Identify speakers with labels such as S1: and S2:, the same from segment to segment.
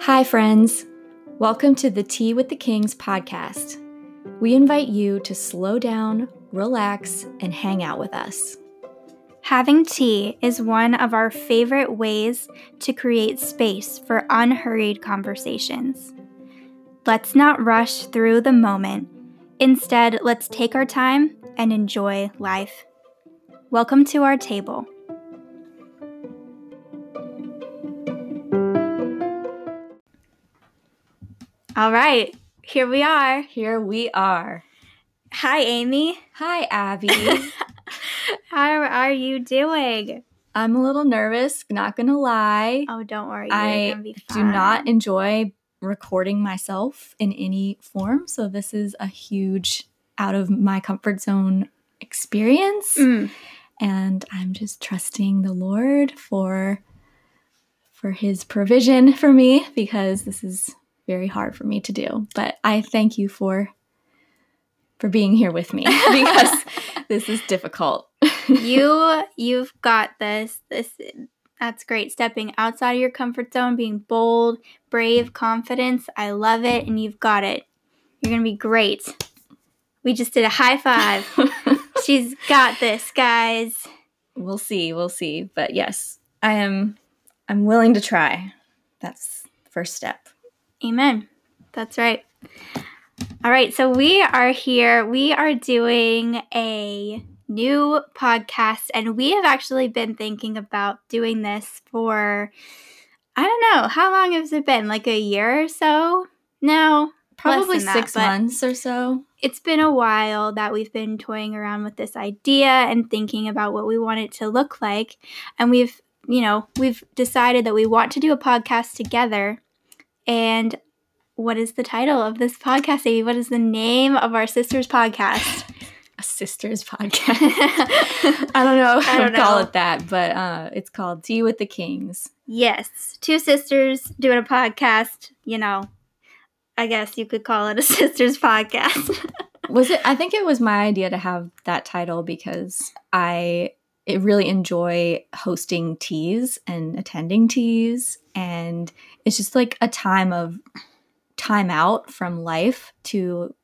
S1: Hi, friends. Welcome to the Tea with the Kings podcast. We invite you to slow down, relax, and hang out with us.
S2: Having tea is one of our favorite ways to create space for unhurried conversations. Let's not rush through the moment. Instead, let's take our time and enjoy life. Welcome to our table. All right, here we are.
S1: Here we are.
S2: Hi, Amy.
S1: Hi, Abby.
S2: How are you doing?
S1: I'm a little nervous, not gonna lie.
S2: Oh, don't worry.
S1: I do not enjoy recording myself in any form, so this is a huge out of my comfort zone experience.
S2: Mm.
S1: And I'm just trusting the Lord for for his provision for me because this is very hard for me to do. But I thank you for for being here with me because this is difficult.
S2: you you've got this. This that's great. Stepping outside of your comfort zone, being bold, brave, confidence. I love it and you've got it. You're going to be great. We just did a high five. She's got this, guys.
S1: We'll see. We'll see. But yes, I am I'm willing to try. That's the first step.
S2: Amen. That's right. All right, so we are here. We are doing a new podcast, and we have actually been thinking about doing this for, I don't know, how long has it been? Like a year or so? No,
S1: Probably six months or so.
S2: it's been a while that we've been toying around with this idea and thinking about what we want it to look like. And we've, you know, we've decided that we want to do a podcast together. And what is the title of this podcast, Amy? What is the name of our sister's podcast?
S1: A sister's podcast. I don't know if
S2: I don't
S1: would call it that, but uh, it's called Tea with the Kings.
S2: yes, two sisters doing a podcast. You know, I guess you could call it a sister's podcast.
S1: Was it? I think it was my idea to have that title because I it really enjoy hosting teas and attending teas, and it's just like a time of time out from life to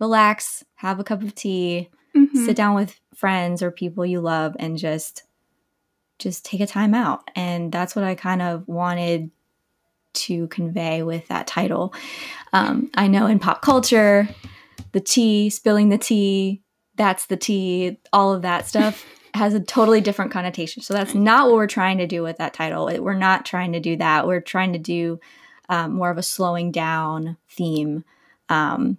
S1: relax, have a cup of tea,
S2: Mhm.
S1: sit down with friends or people you love and just just take a time out and that's what i kind of wanted to convey with that title. Um, i know in pop culture the tea spilling the tea that's the tea all of that stuff has a totally different connotation. So that's not what we're trying to do with that title. We're not trying to do that. We're trying to do um, more of a slowing down theme. Um,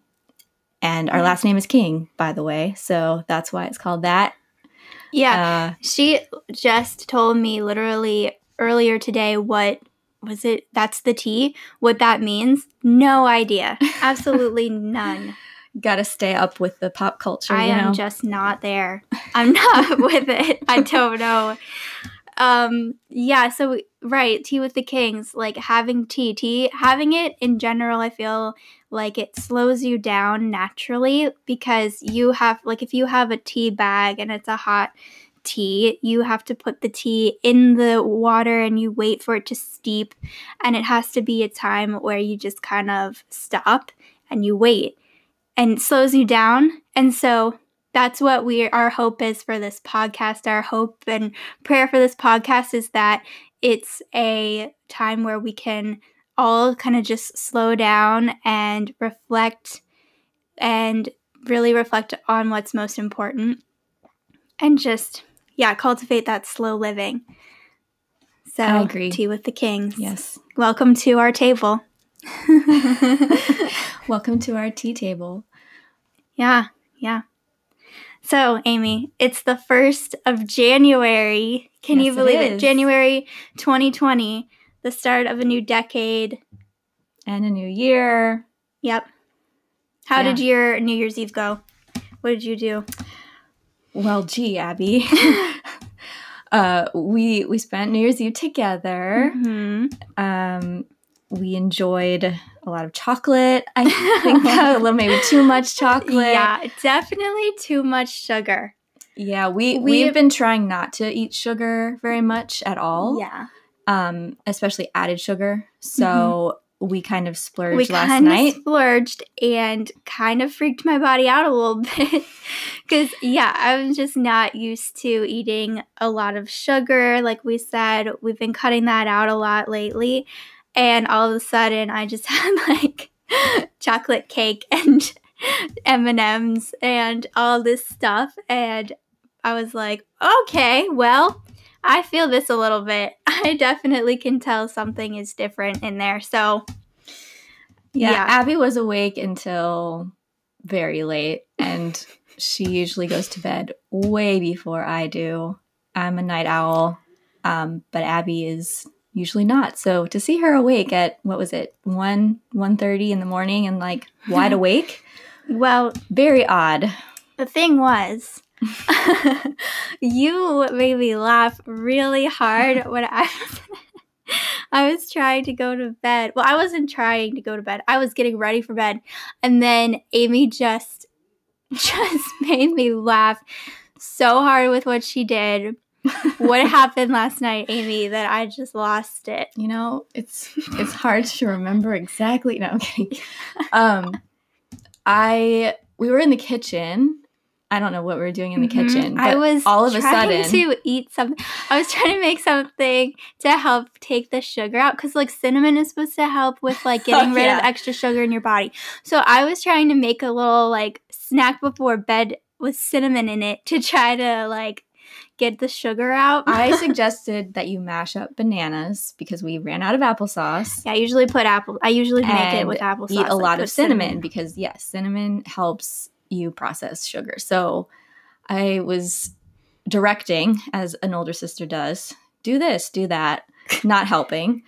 S1: and our last name is king by the way. So that's why it's called that.
S2: Yeah.
S1: uh,
S2: She just told me literally earlier today what was it? That's the T. What that means? No idea. Absolutely none.
S1: gotta stay up with the pop culture
S2: I am
S1: know
S2: just not there. I'm not with it. I don't know. Um yeah, so right, tea with the kings, like having tea, tea having it in general, I feel like it slows you down naturally because you have like if you have a tea bag and it's a hot tea, you have to put the tea in the water and you wait for it to steep and it has to be a time where you just kind of stop and you wait and slows you down. And so that's what we our hope is for this podcast. Our hope and prayer for this podcast is that it's a time where we can all kind of just slow down and reflect and really reflect on what's most important and just yeah, cultivate that slow living. So
S1: I agree.
S2: tea with the kings.
S1: yes
S2: Welcome to our table.
S1: welcome to our tea table
S2: Yeah, yeah. So, Amy, it's the 1st of January. Can you believe it
S1: it?
S2: January 2020, the start of a new decade.
S1: and a new year
S2: Yep. How
S1: Yeah.
S2: did your New Year's Eve go? What did you do?
S1: Well gee abby uh we we spent new year's eve together
S2: Mhm.
S1: um we enjoyed a lot of chocolate i think a little maybe too much chocolate
S2: Yeah, definitely too much sugar.
S1: Yeah, we
S2: We-
S1: we've been trying not to eat sugar very much at all.
S2: Yeah.
S1: Um, especially added sugar. So we kind of splurged
S2: we
S1: last
S2: kind
S1: night.
S2: of splurged and kind of freaked my body out a little bit. Because yeah i'm just not used to eating a lot of sugar. Like we said we've been cutting that out a lot lately. And all of a sudden i just had like chocolate cake and m&ms and all this stuff. And i was like okay well I feel this a little bit. I definitely can tell something is different in there. So,
S1: Yeah,
S2: Yeah.
S1: Abby was awake until very late, and she usually goes to bed way before I do. I'm a night owl, um, but Abby is usually not. So to see her awake at what was it one one thirty in the morning and like wide awake,
S2: well,
S1: very odd.
S2: the thing was, you made me laugh really hard when I was, I was trying to go to bed. Well, I wasn't trying to go to bed. I was getting ready for bed, and then Amy just just made me laugh so hard with what she did. what happened last night, Amy, that I just lost it.
S1: You know, it's it's hard to remember exactly. No, I'm kidding. Um, I we were in the kitchen. I don't know what we were doing in the
S2: Mhm.
S1: kitchen.
S2: I was
S1: all of a
S2: trying
S1: sudden
S2: to eat something. I was trying to make something to help take the sugar out because like cinnamon is supposed to help with like getting
S1: Oh,
S2: rid
S1: yeah.
S2: of extra sugar in your body. So I was trying to make a little like snack before bed with cinnamon in it to try to like get the sugar out.
S1: I suggested that you mash up bananas because we ran out of applesauce.
S2: yeah, I usually put apple. I usually make it with applesauce.
S1: Eat a
S2: like
S1: lot of cinnamon, because yes, cinnamon helps you process sugar. So I was directing, as an older sister does, do this, do that, not helping.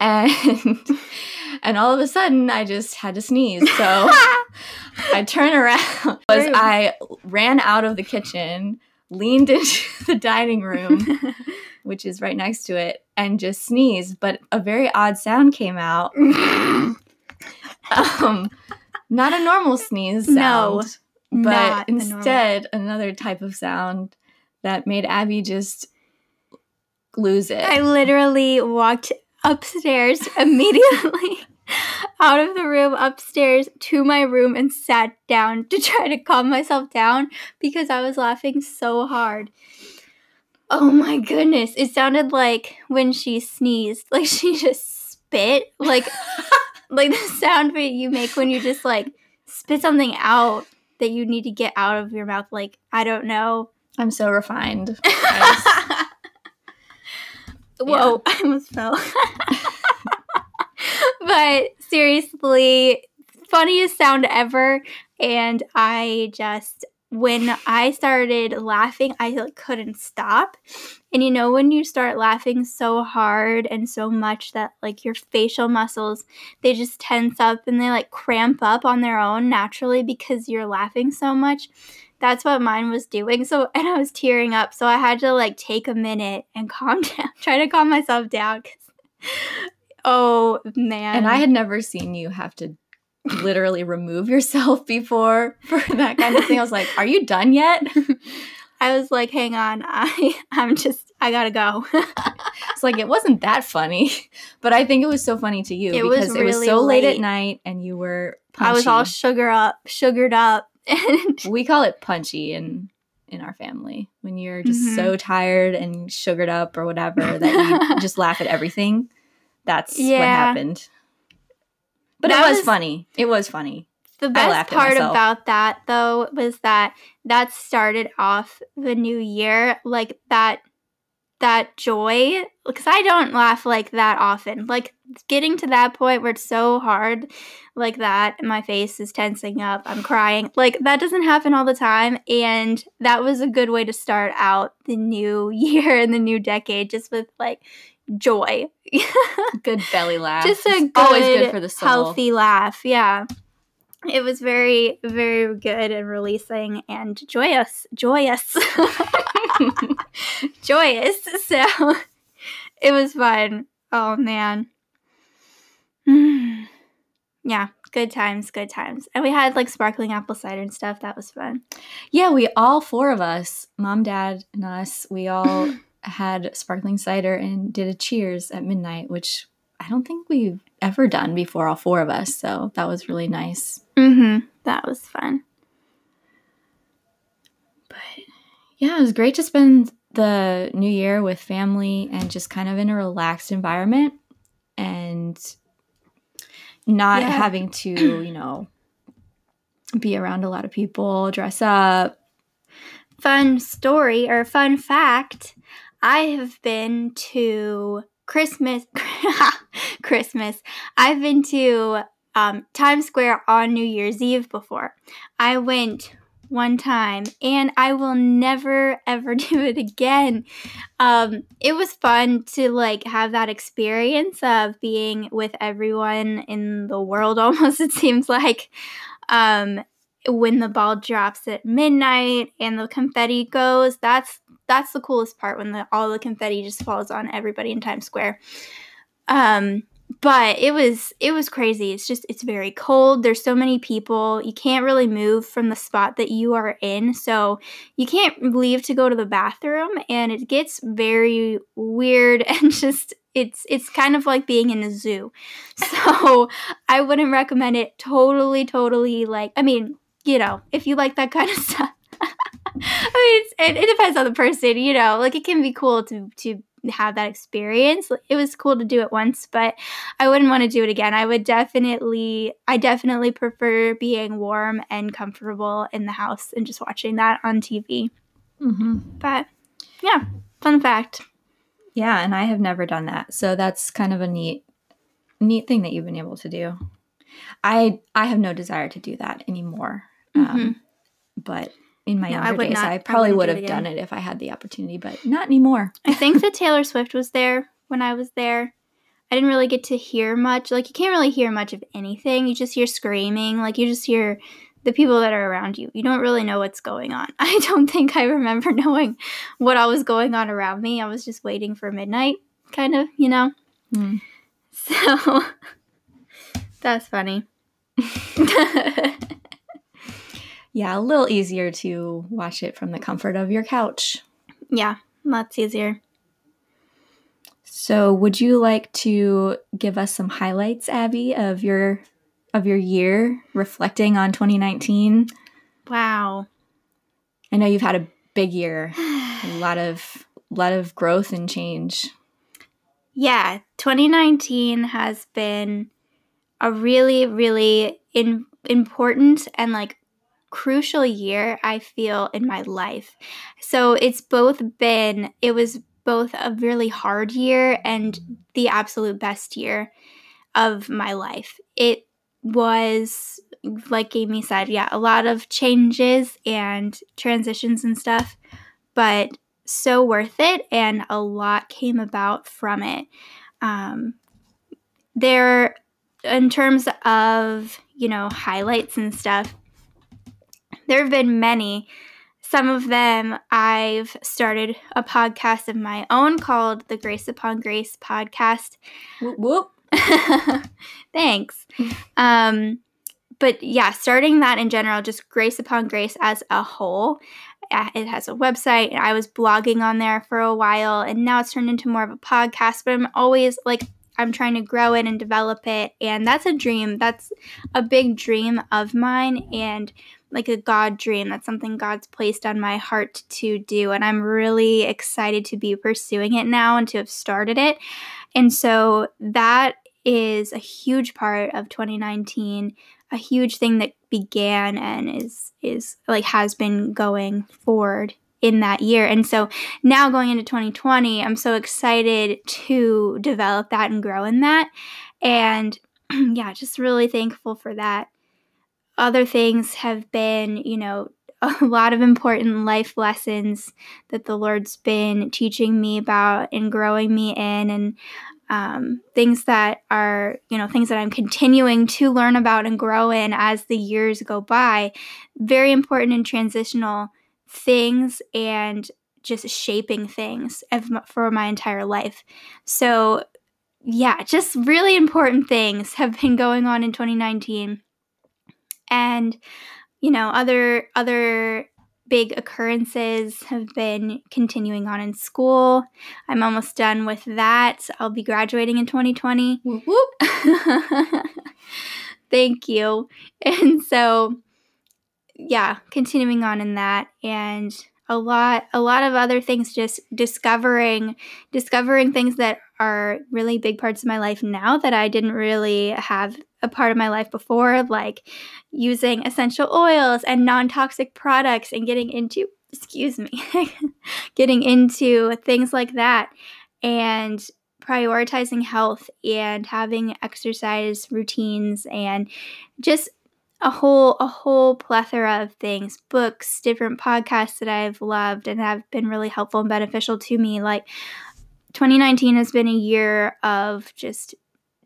S1: And and all of a sudden I just had to sneeze. So I turn around as I ran out of the kitchen, leaned into the dining room, which is right next to it, and just sneezed. But a very odd sound came out. Um, not a normal sneeze sound,
S2: No,
S1: but
S2: not
S1: instead another type of sound that made Abby just lose it.
S2: I literally walked upstairs immediately out of the room upstairs to my room and sat down to try to calm myself down because I was laughing so hard. Oh my goodness. It sounded like when she sneezed, like she just spit, like like the sound that you make when you just like spit something out that you need to get out of your mouth like I don't know.
S1: I'm so refined. I
S2: Whoa, I almost fell. but seriously, funniest sound ever. And I just, when I started laughing, I couldn't stop. And you know, when you start laughing so hard and so much that like your facial muscles, they just tense up and they like cramp up on their own naturally because you're laughing so much that's what mine was doing. So, and I was tearing up. So I had to like take a minute and calm down, try to calm myself down. 'cause- oh man.
S1: and I had never seen you have to literally remove yourself before for that kind of thing. I was like, "Are you done yet?"
S2: I was like, hang on, I, I'm just, I gotta go.
S1: It's like it wasn't that funny, but I think it was so funny to you
S2: It was
S1: because it was so late at night and you were. Punchy.
S2: I was all sugar up, sugared up. And
S1: we call it punchy in in our family when you're just
S2: Mhm.
S1: so tired and sugared up or whatever that you just laugh at everything. That's what happened. But
S2: That
S1: it was,
S2: was-
S1: funny. It was funny.
S2: the best part about that though was that that started off the new year like that that joy because i don't laugh like that often like getting to that point where it's so hard like that my face is tensing up i'm crying like that doesn't happen all the time and that was a good way to start out the new year and the new decade just with like joy
S1: Good belly laugh.
S2: just a
S1: It's
S2: good,
S1: always good for the soul.
S2: healthy laugh. Yeah, it was very, very good and releasing and joyous, joyous, joyous. So it was fun. Oh man, yeah. good times, good times. And we had like sparkling apple cider and stuff. That was fun.
S1: Yeah, we all four of us, mom, dad, and us, we all had sparkling cider and did a cheers at midnight, which I don't think we've ever done before, all four of us. So that was really nice.
S2: Mm-hmm. That was fun.
S1: But yeah, it was great to spend the new year with family and just kind of in a relaxed environment and not
S2: Yeah.
S1: having to, you know, be around a lot of people, dress up.
S2: Fun story or fun fact I have been to Christmas. Christmas. I've been to um, Times Square on New Year's Eve before. I went one time and I will never ever do it again. Um, it was fun to like have that experience of being with everyone in the world almost, it seems like. Um, when the ball drops at midnight and the confetti goes, that's that's the coolest part when the, all the confetti just falls on everybody in Times Square. Um, but it was it was crazy. It's just it's very cold. There's so many people. You can't really move from the spot that you are in. So you can't leave to go to the bathroom and it gets very weird and just it's it's kind of like being in a zoo. So I wouldn't recommend it totally totally like I mean, you know, if you like that kind of stuff. I mean, it's, it, it depends on the person, you know. Like it can be cool to to have that experience. It was cool to do it once, but I wouldn't want to do it again. I would definitely, I definitely prefer being warm and comfortable in the house and just watching that on TV.
S1: Mm-hmm.
S2: But yeah, fun fact.
S1: Yeah, and I have never done that. So that's kind of a neat neat thing that you've been able to do. I I have no desire to do that anymore. Um, but in my
S2: No, I
S1: younger
S2: would
S1: days,
S2: not-
S1: I
S2: I
S1: probably
S2: wouldn't
S1: would have done it if I had the opportunity, but not anymore.
S2: I think that Taylor Swift was there when I was there. I didn't really get to hear much. Like you can't really hear much of anything. You just hear screaming. Like you just hear the people that are around you. You don't really know what's going on. I don't think I remember knowing what all was going on around me. I was just waiting for midnight, kind of, you know.
S1: Hmm.
S2: So that's funny.
S1: Yeah, a little easier to watch it from the comfort of your couch.
S2: yeah, lots easier.
S1: So, would you like to give us some highlights, Abby, of your of your year reflecting on 2019?
S2: Wow.
S1: I know you've had a big year, a lot of lot of growth and change.
S2: Yeah, 2019 has been a really, really in, important and like crucial year, I feel, in my life. So it's both been, it was both a really hard year and the absolute best year of my life. It was, like Amy said, yeah, a lot of changes and transitions and stuff, but so worth it, and a lot came about from it. Um, there, in terms of you know highlights and stuff, there have been many. Some of them I've started a podcast of my own called the Grace Upon Grace podcast.
S1: Whoop, whoop.
S2: Thanks. Um, but yeah, starting that in general, just Grace Upon Grace as a whole. Uh, It has a website, and I was blogging on there for a while, and now it's turned into more of a podcast. But I'm always like, I'm trying to grow it and develop it, and that's a dream. That's a big dream of mine, and like a God dream. That's something God's placed on my heart to do, and I'm really excited to be pursuing it now and to have started it. And so that is a huge part of 2019 a huge thing that began and is is like has been going forward in that year and so now going into 2020 i'm so excited to develop that and grow in that and yeah just really thankful for that other things have been you know a lot of important life lessons that the lord's been teaching me about and growing me in and um, things that are, you know, things that I'm continuing to learn about and grow in as the years go by. Very important and transitional things and just shaping things for my entire life. So, yeah, just really important things have been going on in 2019. And you know, other other big occurrences have been continuing on in school. I'm almost done with that. I'll be graduating in 2020.
S1: Whoop, whoop.
S2: Thank you. And so yeah, continuing on in that and a lot a lot of other things just discovering discovering things that are really big parts of my life now that I didn't really have a part of my life before like using essential oils and non-toxic products and getting into excuse me getting into things like that and prioritizing health and having exercise routines and just a whole a whole plethora of things books different podcasts that i've loved and have been really helpful and beneficial to me. Like 2019 has been a year of just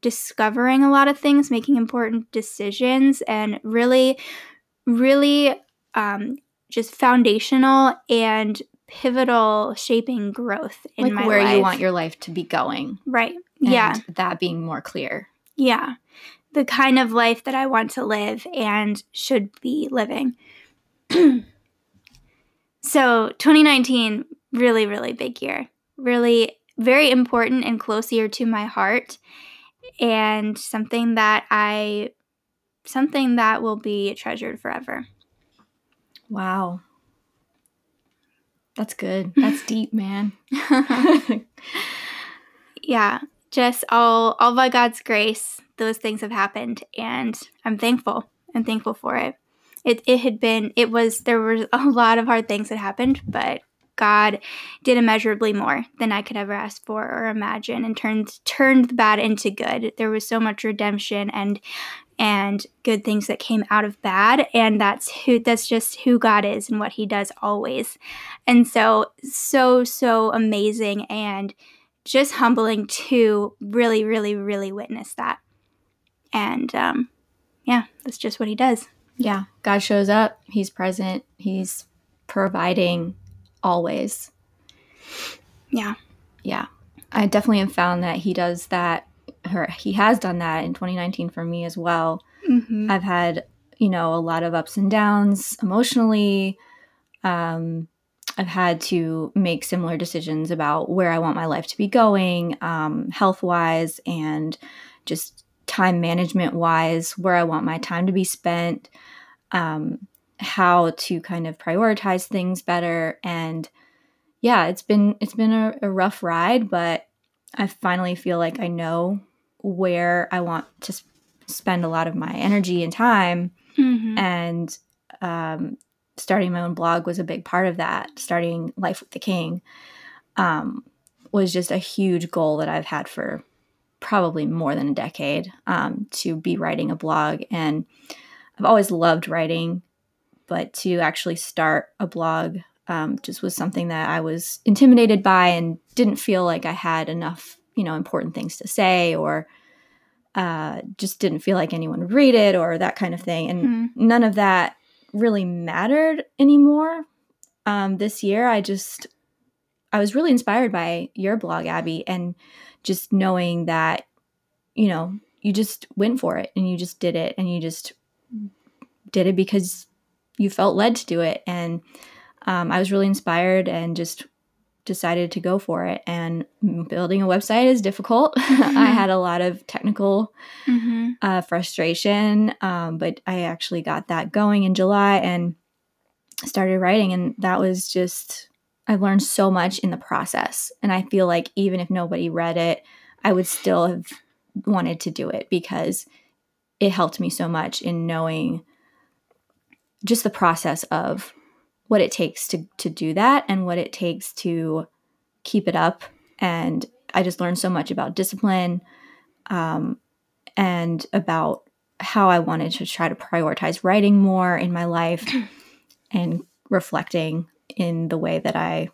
S2: discovering a lot of things making important decisions and really really um, just foundational and pivotal shaping growth in
S1: like where
S2: life.
S1: you want your life to be going.
S2: right
S1: and
S2: yeah
S1: That being more clear.
S2: yeah the kind of life that I want to live and should be living. so, 2019, really, really big year. Really very important and closer to my heart and something that I something that will be treasured forever.
S1: Wow. That's good. That's deep, man.
S2: yeah, just all all by God's grace, those things have happened, and I'm thankful. I'm thankful for it. It it had been it was there were a lot of hard things that happened, but God did immeasurably more than I could ever ask for or imagine, and turned turned the bad into good. There was so much redemption and and good things that came out of bad and that's who that's just who God is and what he does always. And so so so amazing and just humbling to really, really, really witness that. And um, yeah, that's just what he does.
S1: yeah. God shows up. He's present. He's providing always.
S2: Yeah.
S1: Yeah. I definitely have found that he does that, or he has done that in 2019 for me as well.
S2: Mm-hmm.
S1: I've had, you know, a lot of ups and downs emotionally. Um, I've had to make similar decisions about where I want my life to be going, um, health wise, and just time management wise, where I want my time to be spent, um, how to kind of prioritize things better. And yeah, it's been it's been a, a rough ride, but I finally feel like I know where I want to s- spend a lot of my energy and time
S2: Mm-hmm.
S1: and um, starting my own blog was a big part of that starting life with the king um, was just a huge goal that i've had for probably more than a decade um, to be writing a blog and i've always loved writing but to actually start a blog um, just was something that i was intimidated by and didn't feel like i had enough you know important things to say or uh, just didn't feel like anyone would read it or that kind of thing and
S2: Mhm.
S1: none of that really mattered anymore um, this year i just i was really inspired by your blog abby and just knowing that you know you just went for it and you just did it and you just did it because you felt led to do it and um, i was really inspired and just decided to go for it and building a website is difficult i had a lot of technical
S2: Mm-hmm.
S1: uh, frustration. Um, but I actually got that going in July and started writing. And that was just, I learned so much in the process. And I feel like even if nobody read it, I would still have wanted to do it because it helped me so much in knowing just the process of what it takes to, to do that and what it takes to keep it up. And I just learned so much about discipline. Um, and about how I wanted to try to prioritize writing more in my life and reflecting in the way that I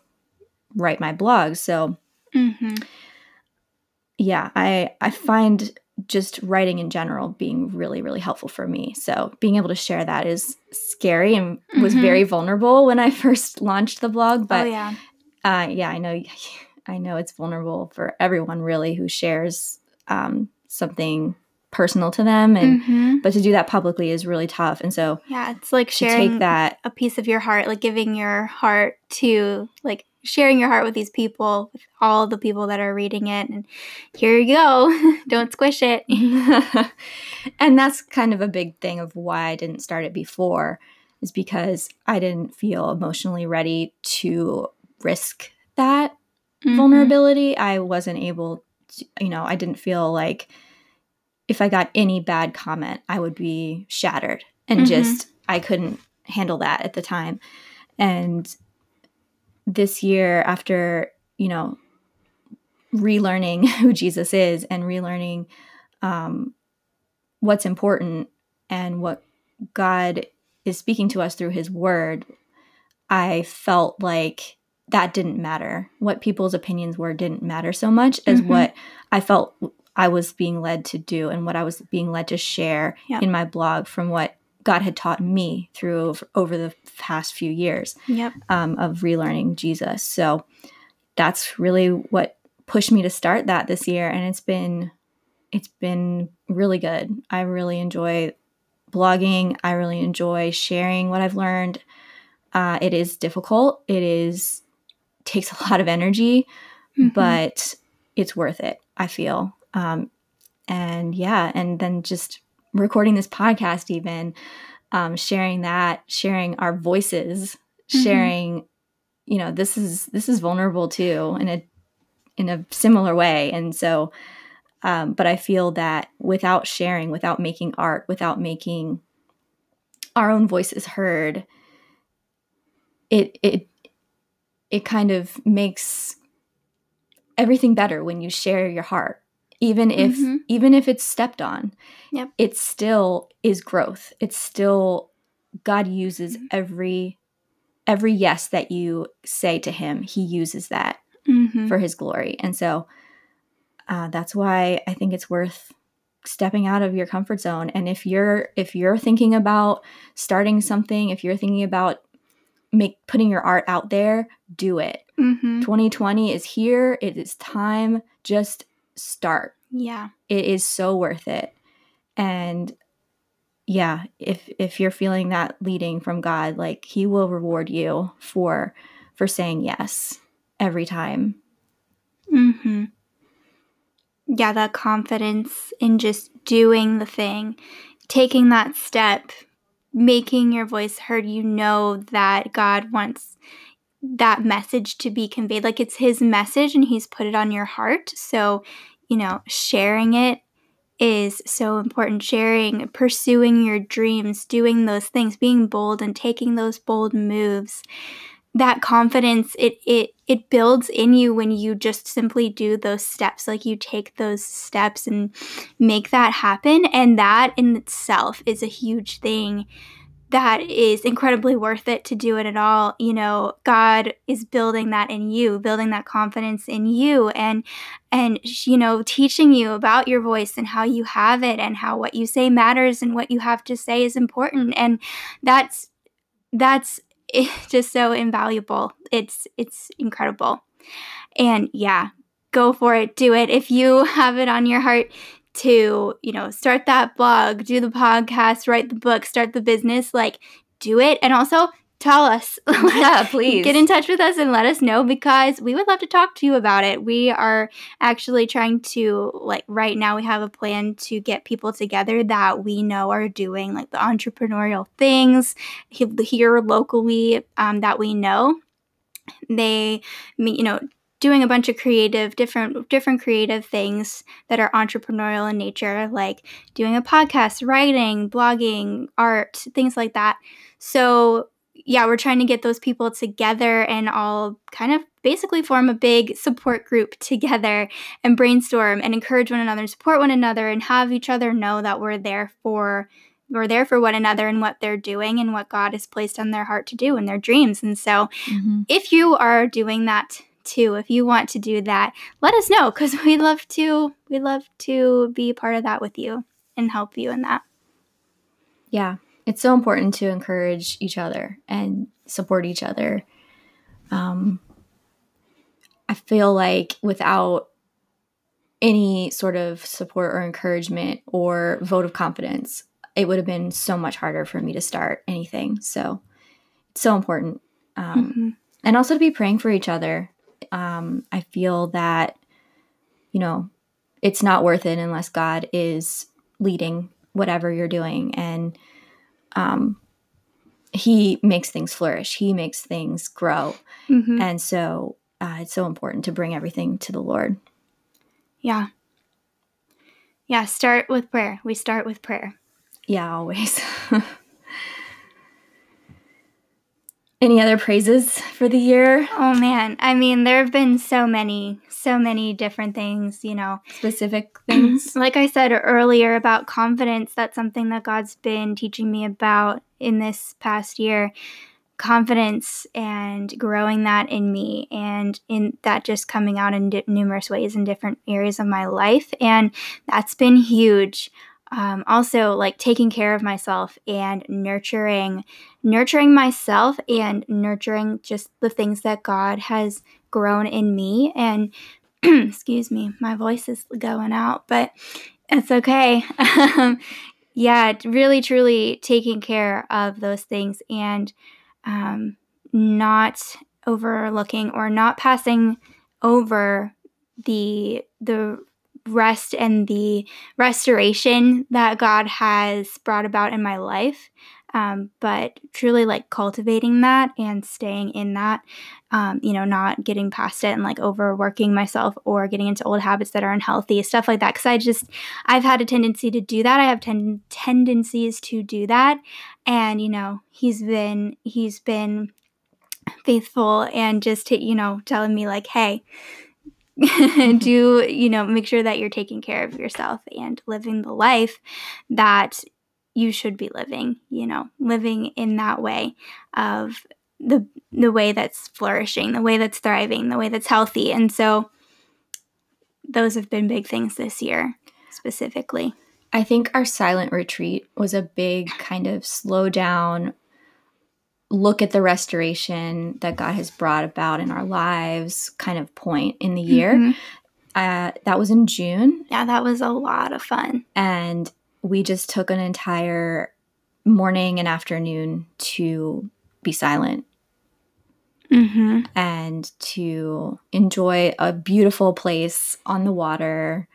S1: write my blog So,
S2: Mm-hmm.
S1: yeah, I I find just writing in general being really really helpful for me. So, being able to share that is scary and was
S2: Mhm.
S1: very vulnerable when I first launched the blog, but
S2: oh yeah.
S1: uh, yeah, I know I know it's vulnerable for everyone really who shares um, something personal to them and mm-hmm. but to do that publicly is really tough and so
S2: yeah it's like sharing take that a piece of your heart like giving your heart to like sharing your heart with these people with all the people that are reading it and here you go don't squish it
S1: and that's kind of a big thing of why i didn't start it before is because i didn't feel emotionally ready to risk that mm-hmm. vulnerability i wasn't able to you know i didn't feel like if I got any bad comment, I would be shattered and mm-hmm. just I couldn't handle that at the time. And this year after, you know, relearning who Jesus is and relearning um, what's important and what God is speaking to us through his word, I felt like that didn't matter. What people's opinions were didn't matter so much as mm-hmm. what I felt I was being led to do and what I was being led to share yep. in my blog from what God had taught me through over the past few years
S2: yep.
S1: um, of relearning Jesus. So that's really what pushed me to start that this year, and it's been it's been really good. I really enjoy blogging. I really enjoy sharing what I've learned. Uh, it is difficult. It is takes a lot of energy, mm-hmm. but it's worth it. I feel um, and yeah, and then just recording this podcast, even um, sharing that, sharing our voices, mm-hmm. sharing, you know, this is this is vulnerable too in a in a similar way, and so. Um, but I feel that without sharing, without making art, without making our own voices heard, it it it kind of makes everything better when you share your heart even if mm-hmm. even if it's stepped on
S2: yep.
S1: it still is growth it's still god uses mm-hmm. every every yes that you say to him he uses that mm-hmm. for his glory and so uh, that's why i think it's worth stepping out of your comfort zone and if you're if you're thinking about starting something if you're thinking about make putting your art out there do it 2020 mm-hmm. is here it is time just start.
S2: Yeah.
S1: It is so worth it. And yeah, if if you're feeling that leading from God, like he will reward you for for saying yes every time.
S2: Mhm. Yeah, that confidence in just doing the thing, taking that step, making your voice heard, you know that God wants that message to be conveyed. Like it's his message and he's put it on your heart. So, you know, sharing it is so important. Sharing, pursuing your dreams, doing those things, being bold and taking those bold moves. That confidence, it it it builds in you when you just simply do those steps. Like you take those steps and make that happen. And that in itself is a huge thing that is incredibly worth it to do it at all. You know, God is building that in you, building that confidence in you and and you know, teaching you about your voice and how you have it and how what you say matters and what you have to say is important and that's that's just so invaluable. It's it's incredible. And yeah, go for it, do it. If you have it on your heart to, you know, start that blog, do the podcast, write the book, start the business, like do it. And also tell us.
S1: yeah, please.
S2: Get in touch with us and let us know because we would love to talk to you about it. We are actually trying to, like, right now, we have a plan to get people together that we know are doing, like, the entrepreneurial things here locally um, that we know. They, you know, doing a bunch of creative different different creative things that are entrepreneurial in nature like doing a podcast writing blogging art things like that so yeah we're trying to get those people together and all kind of basically form a big support group together and brainstorm and encourage one another and support one another and have each other know that we're there for we're there for one another and what they're doing and what God has placed on their heart to do and their dreams. And so, mm-hmm. if you are doing that too. If you want to do that, let us know because we love to we love to be part of that with you and help you in that.
S1: Yeah, it's so important to encourage each other and support each other. Um, I feel like without any sort of support or encouragement or vote of confidence, it would have been so much harder for me to start anything. So it's so important. Um, mm-hmm. And also to be praying for each other. Um, I feel that, you know, it's not worth it unless God is leading whatever you're doing. And um, He makes things flourish, He makes things grow. Mm-hmm. And so uh, it's so important to bring everything to the Lord.
S2: Yeah. Yeah, start with prayer. We start with prayer.
S1: Yeah, always. Any other praises for the year?
S2: Oh man, I mean, there have been so many, so many different things, you know.
S1: Specific things.
S2: like I said earlier about confidence, that's something that God's been teaching me about in this past year confidence and growing that in me and in that just coming out in di- numerous ways in different areas of my life and that's been huge um, also like taking care of myself and nurturing nurturing myself and nurturing just the things that god has grown in me. And excuse me my voice is going out but it's okay. Yeah really truly taking care of those things and um, not overlooking or not passing over the the rest and the restoration that God has brought about in my life. Um, but truly like cultivating that and staying in that, um, you know, not getting past it and like overworking myself or getting into old habits that are unhealthy, stuff like that. Cause I just, I've had a tendency to do that. I have ten- tendencies to do that. And, you know, he's been, he's been faithful and just, you know, telling me like, hey, do you know make sure that you're taking care of yourself and living the life that you should be living you know living in that way of the the way that's flourishing the way that's thriving the way that's healthy. And so those have been big things this year specifically.
S1: I think our silent retreat was a big kind of slow down look at the restoration that God has brought about in our lives kind of point in the year. Mm-hmm. Uh, that was in June.
S2: Yeah, that was a lot of fun.
S1: And we just took an entire morning and afternoon to be silent mm-hmm. and to enjoy a beautiful place on the water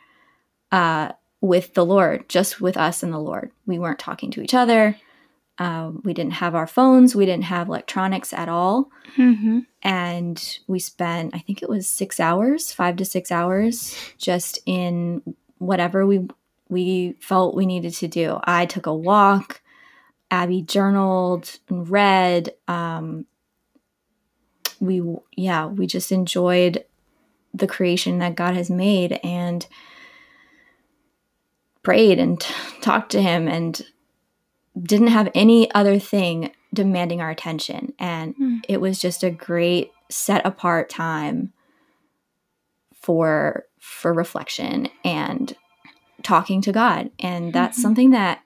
S1: uh, with the Lord, just with us and the Lord. We weren't talking to each other. Um, we didn't have our phones. We didn't have electronics at all. Mm-hmm. And we spent, I think it was six hours, five to six hours, just in whatever we we felt we needed to do. I took a walk. Abby journaled and read. Um, we yeah, we just enjoyed the creation that God has made and prayed and t- talked to Him and didn't have any other thing demanding our attention. And mm. it was just a great set apart time for for reflection and talking to God. And that's mm-hmm. something that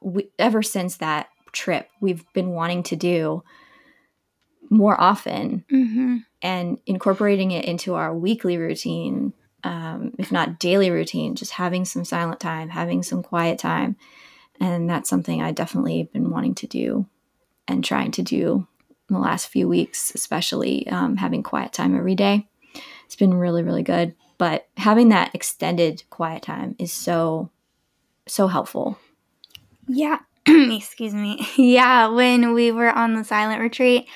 S1: we, ever since that trip we've been wanting to do more often mm-hmm. and incorporating it into our weekly routine um, if not daily routine just having some silent time having some quiet time and that's something I definitely been wanting to do and trying to do in the last few weeks, especially um, having quiet time every day. It's been really, really good. But having that extended quiet time is so, so helpful.
S2: Yeah. Excuse me. Yeah. When we were on the silent retreat,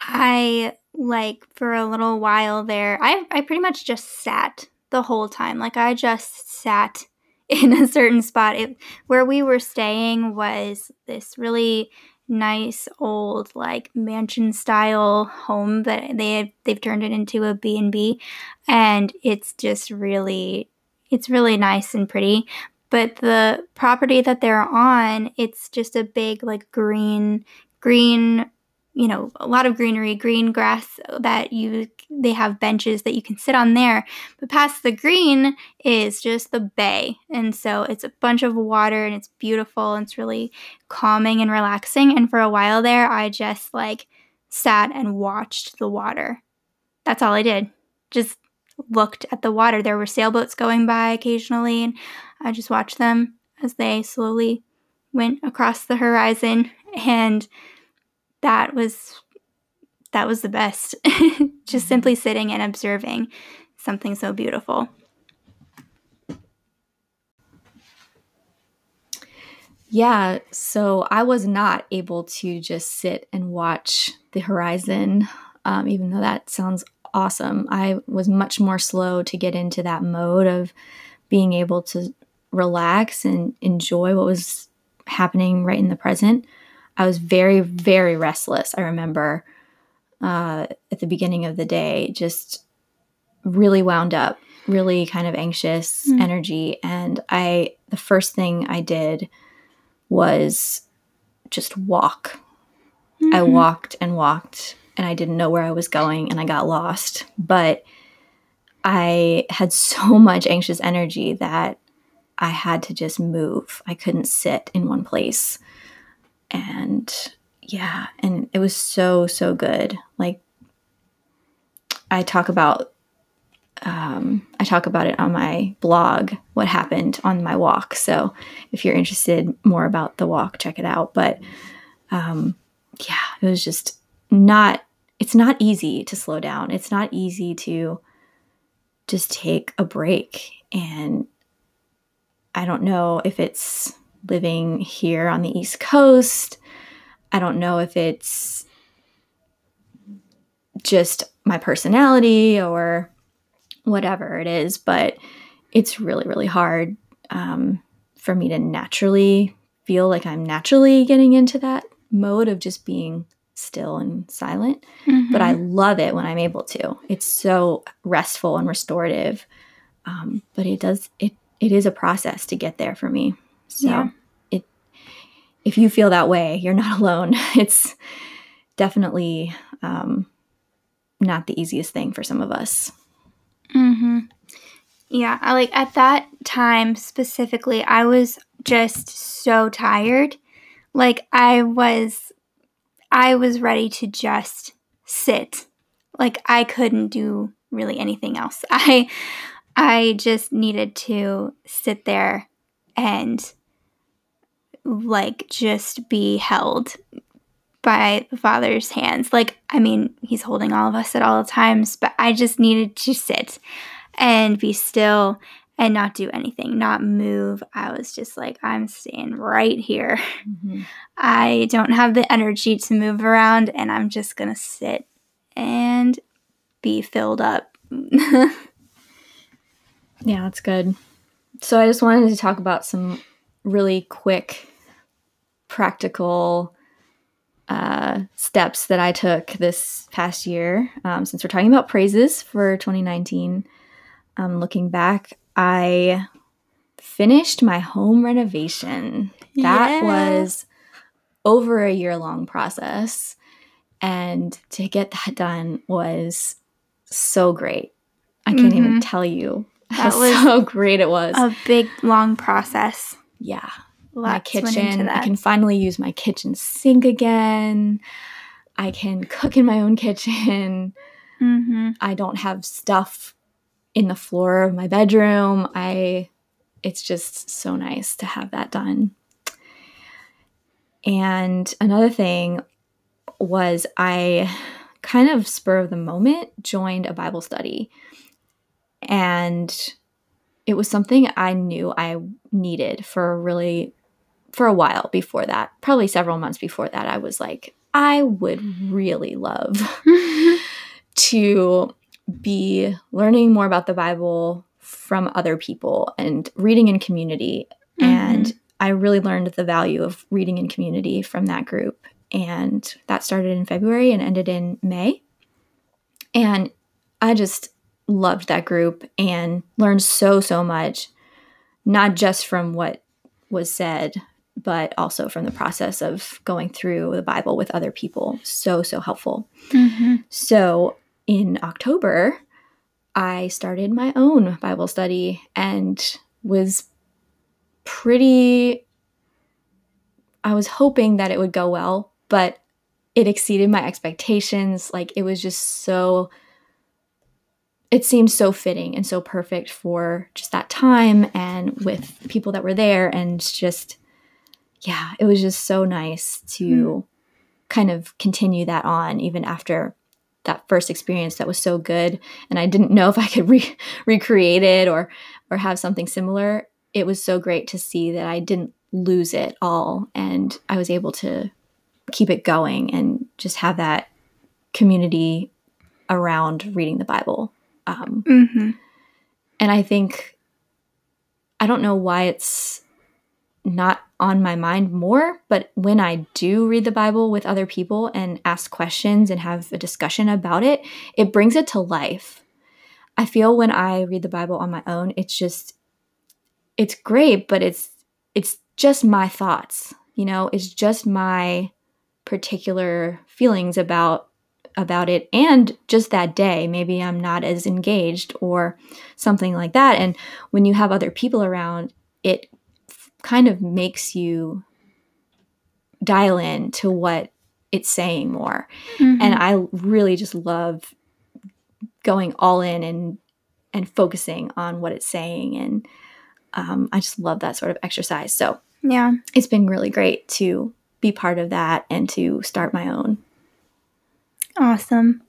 S2: I like for a little while there, I, I pretty much just sat the whole time. Like I just sat in a certain spot. It, where we were staying was this really nice old like mansion style home that they they've turned it into a B&B and it's just really it's really nice and pretty but the property that they're on it's just a big like green green you know a lot of greenery green grass that you they have benches that you can sit on there. But past the green is just the bay. And so it's a bunch of water and it's beautiful and it's really calming and relaxing. And for a while there i just like sat and watched the water. That's all i did. Just looked at the water. There were sailboats going by occasionally, and I just watched them as they slowly went across the horizon. And that was that was the best. just simply sitting and observing something so beautiful.
S1: Yeah, so I was not able to just sit and watch the horizon, um, even though that sounds awesome. I was much more slow to get into that mode of being able to relax and enjoy what was happening right in the present. I was very, very restless. I remember uh, at the beginning of the day, just really wound up, really kind of anxious mm. energy. And I, the first thing I did was just walk. Mm-hmm. I walked and walked and I didn't know where I was going and I got lost. But I had so much anxious energy that I had to just move. I couldn't sit in one place. And yeah, and it was so, so good. Like, I talk about um, I talk about it on my blog, what happened on my walk. So if you're interested more about the walk, check it out. But um, yeah, it was just not, it's not easy to slow down. It's not easy to just take a break. And I don't know if it's living here on the East Coast. I don't know if it's just my personality or whatever it is, but it's really, really hard um, for me to naturally feel like I'm naturally getting into that mode of just being still and silent. Mm-hmm. But I love it when I'm able to. It's so restful and restorative. Um, but it does it it is a process to get there for me. So yeah. it if you feel that way, you're not alone. It's definitely um, not the easiest thing for some of us.
S2: Mm-hmm. Yeah, I like at that time specifically, I was just so tired. Like I was I was ready to just sit. Like I couldn't do really anything else. I I just needed to sit there and like just be held by the Father's hands. Like, I mean, He's holding all of us at all times, but I just needed to sit and be still and not do anything, not move. I was just like, I'm staying right here. Mm-hmm. I don't have the energy to move around, and I'm just going to sit and be filled up.
S1: yeah, that's good. So, I just wanted to talk about some really quick, practical uh, steps that I took this past year. Um, since we're talking about praises for 2019, um, looking back, I finished my home renovation. That yeah. was over a year long process. And to get that done was so great. I can't mm-hmm. even tell you that how was so great it was.
S2: A big, long process.
S1: Yeah my kitchen. I can finally use my kitchen sink again. I can cook in my own kitchen. Mm-hmm. I don't have stuff in the floor of my bedroom. I it's just so nice to have that done. And another thing was I kind of spur of the moment joined a Bible study. And it was something I knew I needed for a really for a while before that, probably several months before that, I was like, I would really love to be learning more about the Bible from other people and reading in community. Mm-hmm. And I really learned the value of reading in community from that group. And that started in February and ended in May. And I just loved that group and learned so, so much, not just from what was said, but also from the process of going through the Bible with other people. So, so helpful. Mm-hmm. So, in October, I started my own Bible study and was pretty. I was hoping that it would go well, but it exceeded my expectations. Like, it was just so it seemed so fitting and so perfect for just that time and with people that were there and just yeah it was just so nice to mm. kind of continue that on even after that first experience that was so good and i didn't know if i could re- recreate it or or have something similar it was so great to see that i didn't lose it all and i was able to keep it going and just have that community around reading the bible um, mm-hmm. And I think, I don't know why it's not on my mind more, but when I do read the Bible with other people and ask questions and have a discussion about it, it brings it to life. I feel when I read the Bible on my own, it's just it's great, but it's it's just my thoughts. You know, it's just my particular feelings about about it and just that day maybe i'm not as engaged or something like that and when you have other people around it kind of makes you dial in to what it's saying more. Mm-hmm. and i really just love going all in and and focusing on what it's saying. And um, i just love that sort of exercise. So
S2: yeah.
S1: it's been really great to be part of that and to start my own.
S2: Awesome.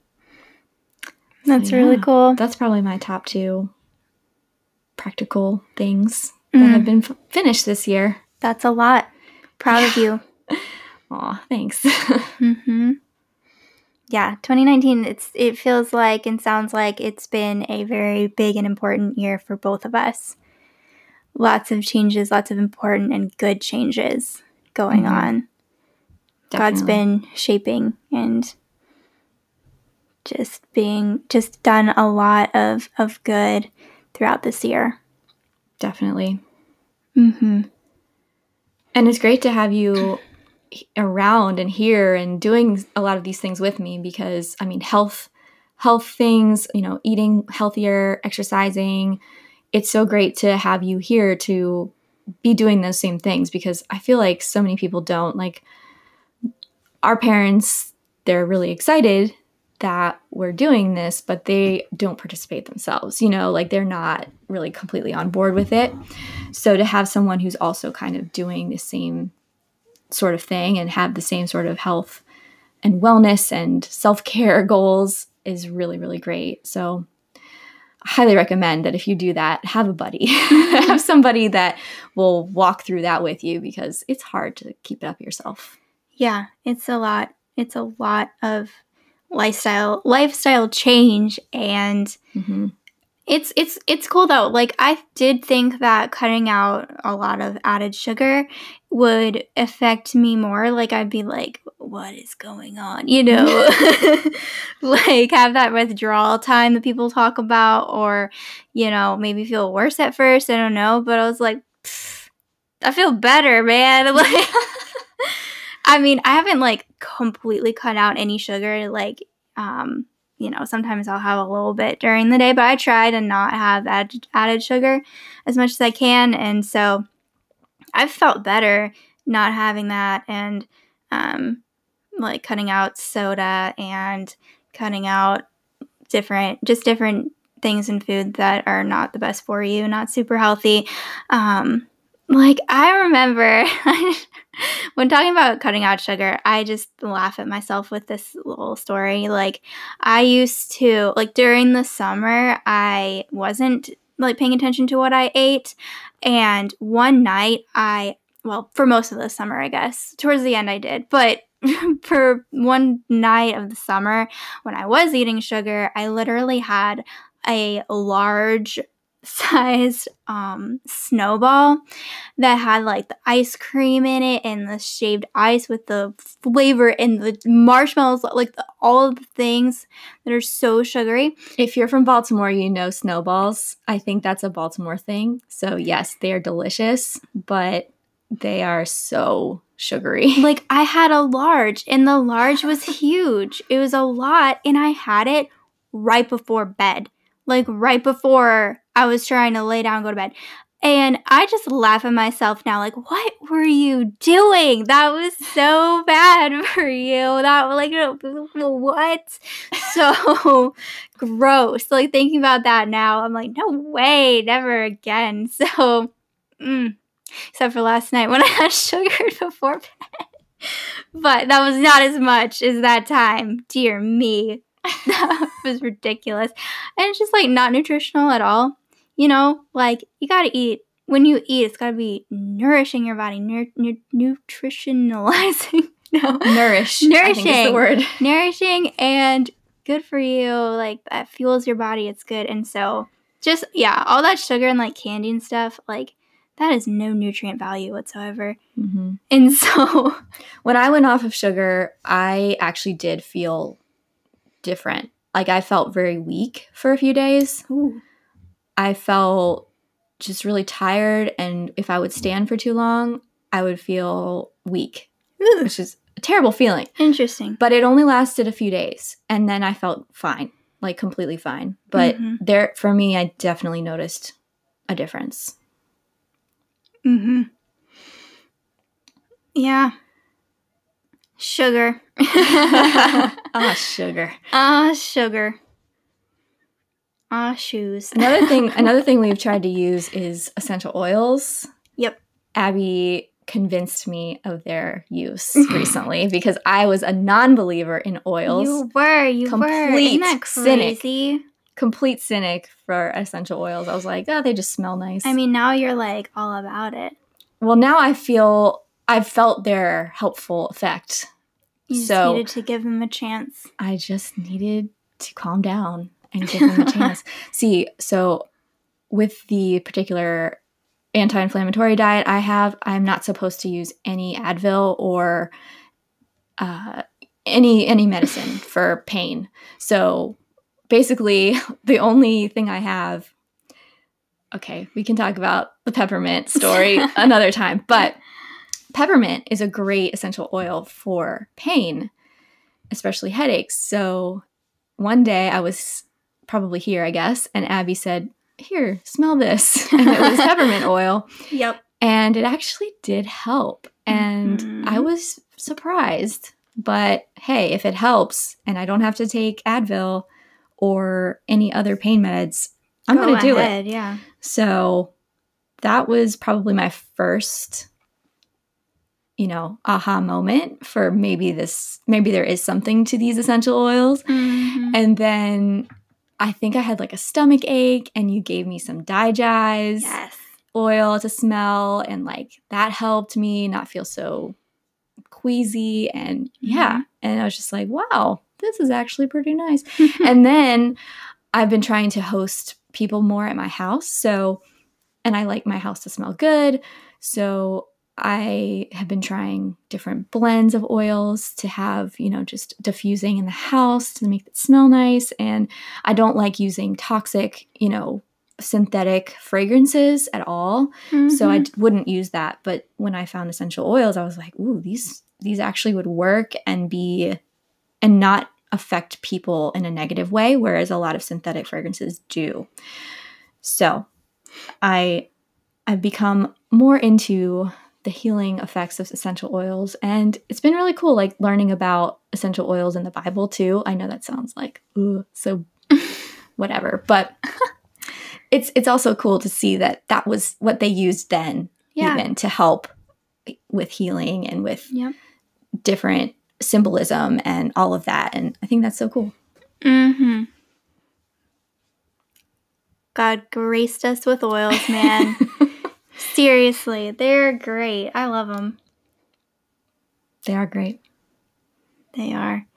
S2: That's yeah, really cool.
S1: That's probably my top two practical things mm. that have been f- finished this year.
S2: That's a lot. Proud yeah. of you.
S1: Aw, thanks. mm-hmm.
S2: Yeah, 2019. It's it feels like and sounds like it's been a very big and important year for both of us. Lots of changes, lots of important and good changes going mm-hmm. on. Definitely. God's been shaping and just being just done a lot of of good throughout this year.
S1: Definitely. Mm-hmm. And it's great to have you around and here and doing a lot of these things with me because I mean health health things, you know, eating healthier, exercising. It's so great to have you here to be doing those same things because I feel like so many people don't like our parents they're really excited that we're doing this, but they don't participate themselves. You know, like they're not really completely on board with it. So to have someone who's also kind of doing the same sort of thing and have the same sort of health and wellness and self care goals is really, really great. So I highly recommend that if you do that, have a buddy, have somebody that will walk through that with you because it's hard to keep it up yourself.
S2: Yeah, it's a lot. It's a lot of lifestyle lifestyle change and mm-hmm. it's it's it's cool though. Like i did think that cutting out a lot of added sugar would affect me more. Like i'd be like what is going on? You know? Like have that withdrawal time that people talk about or you know maybe feel worse at first. I don't know. But i was like i feel better man. Like I mean, I haven't like completely cut out any sugar. Like, um, you know, sometimes I'll have a little bit during the day, but I try to not have added, added sugar as much as I can. And so I've felt better not having that and um, like cutting out soda and cutting out different, just different things in food that are not the best for you, not super healthy. Um, like I remember when talking about cutting out sugar, I just laugh at myself with this little story. Like I used to like during the summer, I wasn't like paying attention to what I ate, and one night I well, for most of the summer, I guess. Towards the end I did, but for one night of the summer when I was eating sugar, I literally had a large sized um, snowball that had like the ice cream in it and the shaved ice with the flavor and the marshmallows, like the, all of the things that are so sugary.
S1: If you're from Baltimore, you know snowballs. I think that's a Baltimore thing. So, yes, they are delicious, but they are so sugary.
S2: Like, I had a large, and the large was huge. It was a lot, and I had it right before bed like right before I was trying to lay down go to bed. And I just laugh at myself now, like, what were you doing? That was so bad for you. That like what? So gross. Like thinking about that now, I'm like, no way, never again. So, mm. except for last night when I had sugar before bed. But that was not as much as that time. Dear me. That was ridiculous. And it's just like not nutritional at all. You know, like you gotta eat. When you eat, it's gotta be nourishing your body, nur- nu- nutritionalizing. no,
S1: Nourish. I think is
S2: Nourishing.
S1: the word.
S2: nourishing and good for you. Like that fuels your body. It's good. And so, just yeah, all that sugar and like candy and stuff, like that is no nutrient value whatsoever.
S1: hmm
S2: And so,
S1: When I went off of sugar, I actually did feel different. Like I felt very weak for a few days.
S2: ooh,
S1: I felt just really tired, and if I would stand for too long, I would feel weak,
S2: ooh,
S1: which is a terrible feeling.
S2: interesting.
S1: But it only lasted a few days, and then I felt fine, like completely fine. But
S2: Mhm.
S1: there, for me, I definitely noticed a difference.
S2: Mm-hmm. Yeah. Sugar.
S1: ah, sugar.
S2: Ah, sugar. Ah, shoes.
S1: Another thing, another thing we've tried to use is essential oils.
S2: Yep.
S1: Abby convinced me of their use recently because I was a non-believer in oils.
S2: You were, you were.
S1: Complete
S2: Isn't that
S1: cynic. Complete cynic for essential oils. I was like, oh, they just smell nice.
S2: I mean, now you're like all about it.
S1: well, now I feel I've felt their helpful effect.
S2: You just
S1: So-
S2: needed to give them a chance.
S1: I just needed to calm down and give them a chance. See, so with the particular anti-inflammatory diet I have, I'm not supposed to use any Advil or uh, any any medicine for pain. So basically, the only thing I have. Okay, we can talk about the peppermint story another time, but peppermint is a great essential oil for pain, especially headaches. So one day I was probably here, I guess, and Abby said, Here, smell this. And it was peppermint oil.
S2: Yep.
S1: And it actually did help. And
S2: Mhm.
S1: I was surprised. But hey, if it helps and I don't have to take Advil or any other pain meds, I'm
S2: Go
S1: going to do it.
S2: Yeah.
S1: So that was probably my first, you know, aha moment for maybe this, maybe there is something to these essential oils.
S2: Mhm.
S1: And then I think I had like a stomach ache, and you gave me some Digize
S2: Yes.
S1: oil to smell, and like that helped me not feel so queasy. And yeah, and I was just like, wow, this is actually pretty nice. and then I've been trying to host people more at my house. So, and I like my house to smell good. So, I have been trying different blends of oils to have, you know, just diffusing in the house to make it smell nice. And I don't like using toxic, you know, synthetic fragrances at all. So I
S2: Mhm.
S1: d- wouldn't use that. But when I found essential oils, I was like, ooh, these these actually would work and be and not affect people in a negative way, whereas a lot of synthetic fragrances do. So I I've become more into the healing effects of essential oils and it's been really cool like learning about essential oils in the Bible too. I know that sounds like ooh, so whatever, but it's it's also cool to see that that was what they used then
S2: yeah.
S1: even to help with healing and with
S2: Yep.
S1: different symbolism and all of that. And I think that's so cool.
S2: Mm-hmm. God graced us with oils, man. Seriously, they're great. I love them.
S1: they are great.
S2: They are.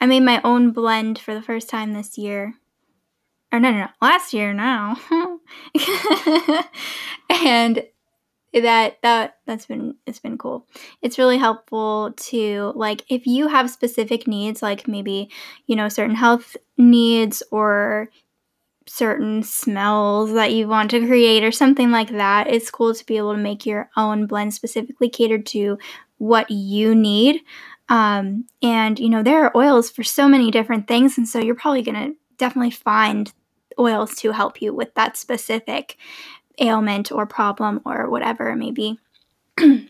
S2: I made my own blend for the first time this year. Or no, no, no. Last year now. and that that that's been it's been cool. It's really helpful to like if you have specific needs like maybe, you know, certain health needs or certain smells that you want to create or something like that. It's cool to be able to make your own blend specifically catered to what you need. Um, and you know, there are oils for so many different things, and so you're probably gonna definitely find oils to help you with that specific ailment or problem or whatever it may be.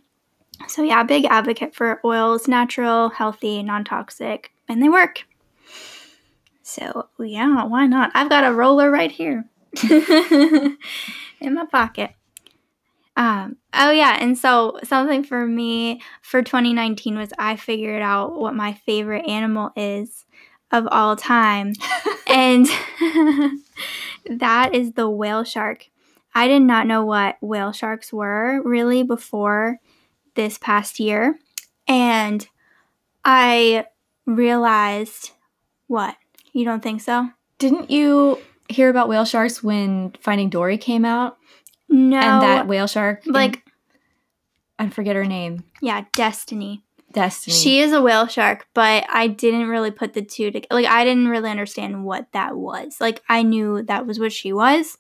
S2: so, yeah, big advocate for oils, natural, healthy, non toxic, and they work. So, yeah, why not? I've got a roller right here in my pocket. Um, oh yeah, and so something for me for 2019 was I figured out what my favorite animal is of all time. and that is the whale shark. I did not know what whale sharks were really before this past year. And I realized what? You don't think so?
S1: Didn't you hear about whale sharks when Finding Dory came out?
S2: No.
S1: And that whale shark, in-
S2: like
S1: I forget her name,
S2: yeah, Destiny.
S1: Destiny.
S2: She is a whale shark, but I didn't really put the two together. Like, I didn't really understand what that was. Like, I knew that was what she was,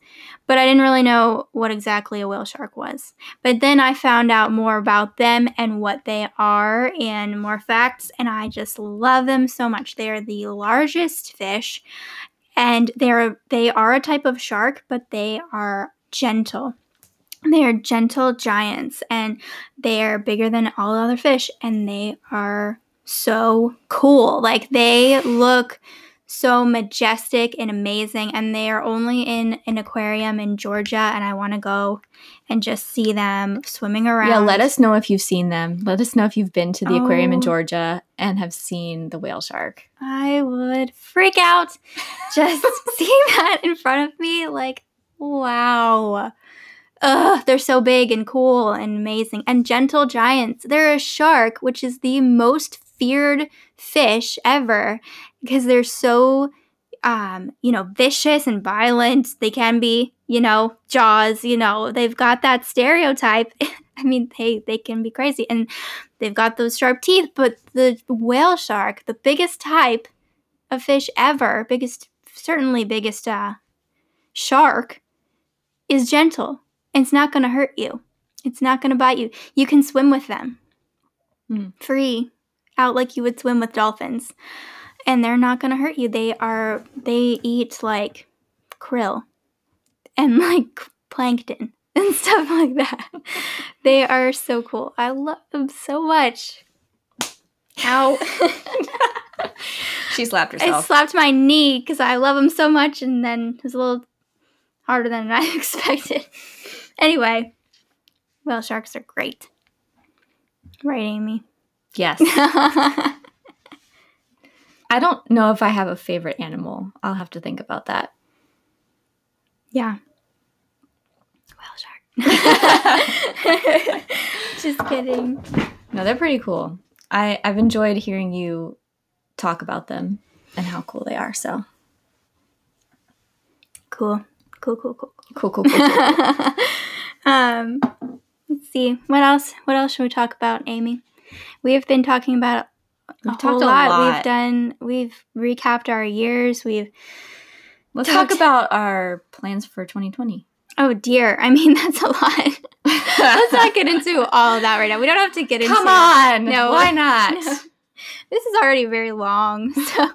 S2: but I didn't really know what exactly a whale shark was. But then I found out more about them and what they are and more facts, and I just love them so much. They are the largest fish, and they're they are a type of shark, but they are gentle. They are gentle giants and they are bigger than all other fish and they are so cool. Like they look so majestic and amazing and they are only in an aquarium in Georgia and I want to go and just see them swimming around.
S1: yeah, let us know if you've seen them. Let us know if you've been to the aquarium in
S2: Oh.
S1: Georgia and have seen the whale shark.
S2: I would freak out just seeing that in front of me. Like, wow. Ugh, they're so big and cool and amazing. And gentle giants. They're a shark, which is the most feared fish ever because they're so, um, you know, vicious and violent. They can be, you know, jaws, you know, they've got that stereotype. I mean, they, they can be crazy. And they've got those sharp teeth, but the whale shark, the biggest type of fish ever, biggest, certainly biggest uh, shark, is gentle. It's not going to hurt you. It's not going to bite you. You can swim with them
S1: Hmm.
S2: free, out like you would swim with dolphins, and they're not going to hurt you. They are. They eat like krill and like plankton and stuff like that. They are so cool. I love them so much. Ow.
S1: She slapped herself.
S2: I slapped my knee because I love them so much, and then it was a little harder than I expected. Anyway, whale sharks are great. Right, Amy?
S1: yes. I don't know if I have a favorite animal. I'll have to think about that.
S2: yeah. Whale shark. Just kidding.
S1: No, they're pretty cool. I, I've enjoyed hearing you talk about them and how cool they are. So
S2: Cool. Cool, cool, cool,
S1: cool, cool, cool. cool.
S2: um, let's see. What else? What else should we talk about, Amy? We have been talking about a
S1: We've talked a
S2: lot.
S1: lot.
S2: We've done. We've recapped our years. We've.
S1: Let's
S2: Talked-
S1: talk about our plans for 2020.
S2: Oh dear. I mean, that's a lot. Let's not get into all of that right now. We don't have to get into.
S1: Come on.
S2: No.
S1: Why not?
S2: No. This is already very long, so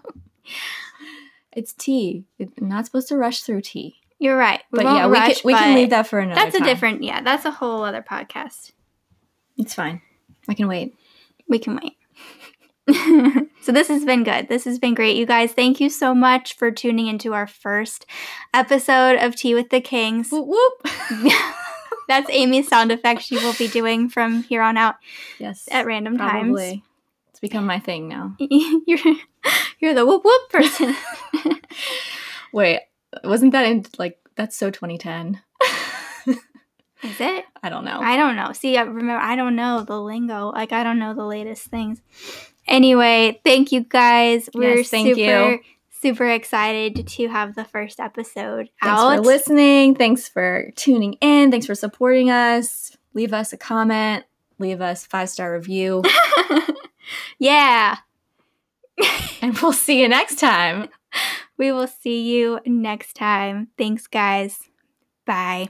S1: It's tea. It's not supposed to rush through tea.
S2: You're right. We
S1: But yeah, we
S2: rush,
S1: can, we can leave that for another
S2: That's a
S1: time.
S2: different. Yeah, that's a whole other podcast.
S1: It's fine. I can wait.
S2: We can wait. so this has been good. This has been great, you guys. Thank you so much for tuning into our first episode of Tea with the Kings.
S1: Whoop whoop.
S2: That's Amy's sound effect she will be doing from here on out
S1: yes.
S2: at random
S1: Probably. It's become my thing now.
S2: you're you're the whoop whoop person.
S1: Wait, wasn't that in like that's so 2010?
S2: Is it?
S1: I don't know.
S2: I don't know. See, I remember I don't know the lingo. Like I don't know the latest things. Anyway, thank you guys. We're
S1: Yes, thank
S2: super
S1: you.
S2: super excited to have the first episode
S1: Thanks
S2: out.
S1: for listening. Thanks for tuning in. Thanks for supporting us. Leave us a comment. Leave us five star review,
S2: yeah.
S1: and we'll see you next time.
S2: We will see you next time. Thanks guys. Bye.